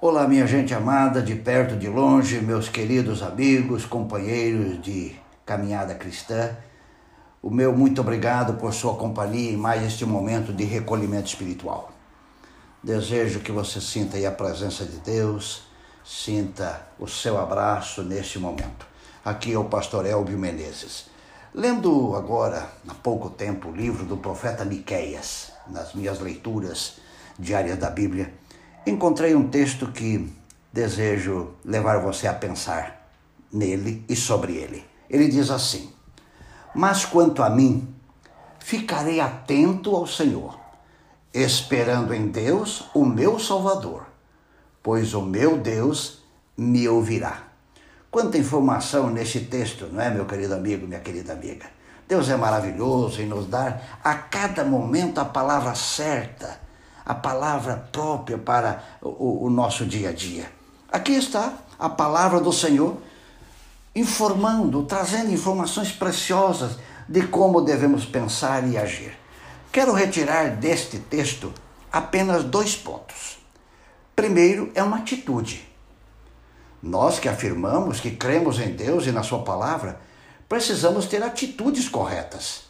Olá, minha gente amada, de perto, de longe, meus queridos amigos, companheiros de caminhada cristã. O meu muito obrigado por sua companhia em mais este momento de recolhimento espiritual. Desejo que você sinta aí a presença de Deus, sinta o seu abraço neste momento. Aqui é o pastor Elbio Menezes. Lendo agora, há pouco tempo, o livro do profeta Miqueias, nas minhas leituras diárias da Bíblia, encontrei um texto que desejo levar você a pensar nele e sobre ele. Ele diz assim: Mas quanto a mim, ficarei atento ao Senhor, esperando em Deus, o meu Salvador, pois o meu Deus me ouvirá. Quanta informação nesse texto, não é, meu querido amigo, minha querida amiga? Deus é maravilhoso em nos dar a cada momento a palavra certa a palavra própria para o, o nosso dia a dia. Aqui está a palavra do Senhor informando, trazendo informações preciosas de como devemos pensar e agir. Quero retirar deste texto apenas dois pontos. Primeiro é uma atitude. Nós que afirmamos que cremos em Deus e na Sua palavra, precisamos ter atitudes corretas.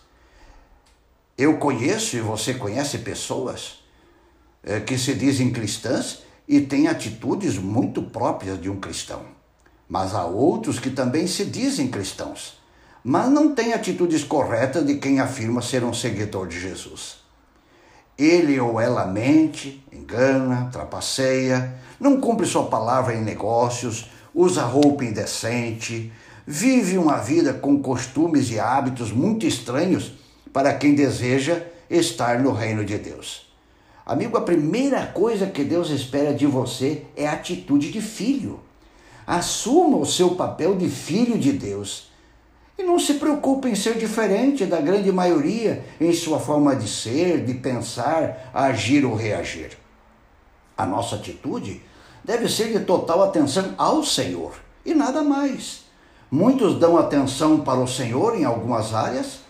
Eu conheço e você conhece pessoas é, que se dizem cristãs e têm atitudes muito próprias de um cristão. Mas há outros que também se dizem cristãos, mas não têm atitudes corretas de quem afirma ser um seguidor de Jesus. Ele ou ela mente, engana, trapaceia, não cumpre sua palavra em negócios, usa roupa indecente, vive uma vida com costumes e hábitos muito estranhos para quem deseja estar no reino de Deus. Amigo, a primeira coisa que Deus espera de você é a atitude de filho. Assuma o seu papel de filho de Deus. E não se preocupe em ser diferente da grande maioria em sua forma de ser, de pensar, agir ou reagir. A nossa atitude deve ser de total atenção ao Senhor e nada mais. Muitos dão atenção para o Senhor em algumas áreas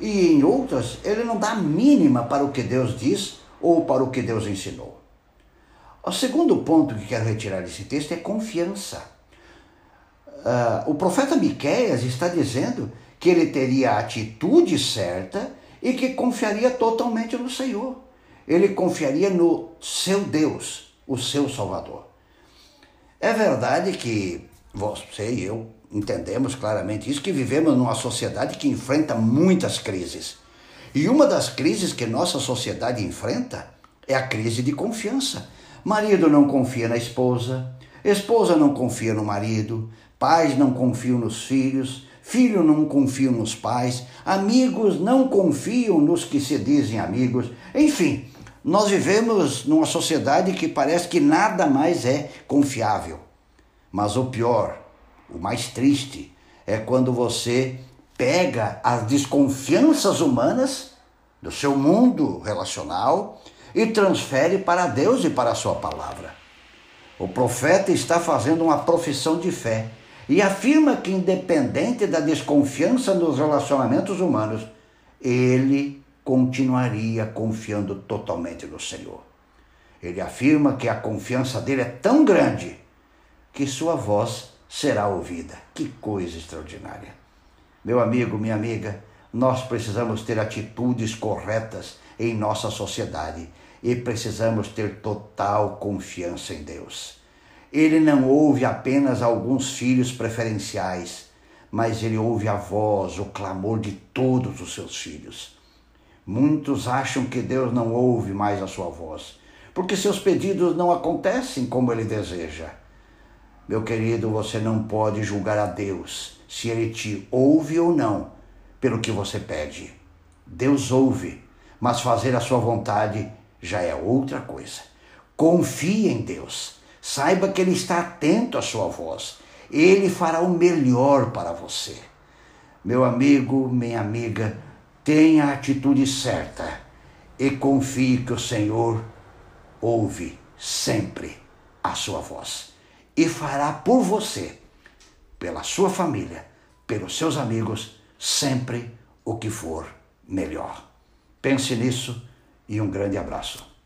e em outras ele não dá mínima para o que Deus diz ou para o que Deus ensinou. O segundo ponto que quero retirar desse texto é confiança. Uh, o profeta Miqueias está dizendo que ele teria a atitude certa e que confiaria totalmente no Senhor. Ele confiaria no seu Deus, o seu Salvador. É verdade que você e eu entendemos claramente isso, que vivemos numa sociedade que enfrenta muitas crises. E uma das crises que nossa sociedade enfrenta é a crise de confiança. Marido não confia na esposa, esposa não confia no marido, pais não confiam nos filhos, filho não confia nos pais, amigos não confiam nos que se dizem amigos. Enfim, nós vivemos numa sociedade que parece que nada mais é confiável. Mas o pior, o mais triste, é quando você pega as desconfianças humanas do seu mundo relacional e transfere para Deus e para a sua palavra. O profeta está fazendo uma profissão de fé e afirma que, independente da desconfiança nos relacionamentos humanos, ele continuaria confiando totalmente no Senhor. Ele afirma que a confiança dele é tão grande que sua voz será ouvida. Que coisa extraordinária! Meu amigo, minha amiga, nós precisamos ter atitudes corretas em nossa sociedade e precisamos ter total confiança em Deus. Ele não ouve apenas alguns filhos preferenciais, mas ele ouve a voz, o clamor de todos os seus filhos. Muitos acham que Deus não ouve mais a sua voz, porque seus pedidos não acontecem como ele deseja. Meu querido, você não pode julgar a Deus se ele te ouve ou não pelo que você pede. Deus ouve, mas fazer a sua vontade já é outra coisa. Confie em Deus. Saiba que Ele está atento à sua voz. Ele fará o melhor para você. Meu amigo, minha amiga, tenha a atitude certa e confie que o Senhor ouve sempre a sua voz e fará por você, pela sua família, pelos seus amigos, sempre o que for melhor. Pense nisso e um grande abraço.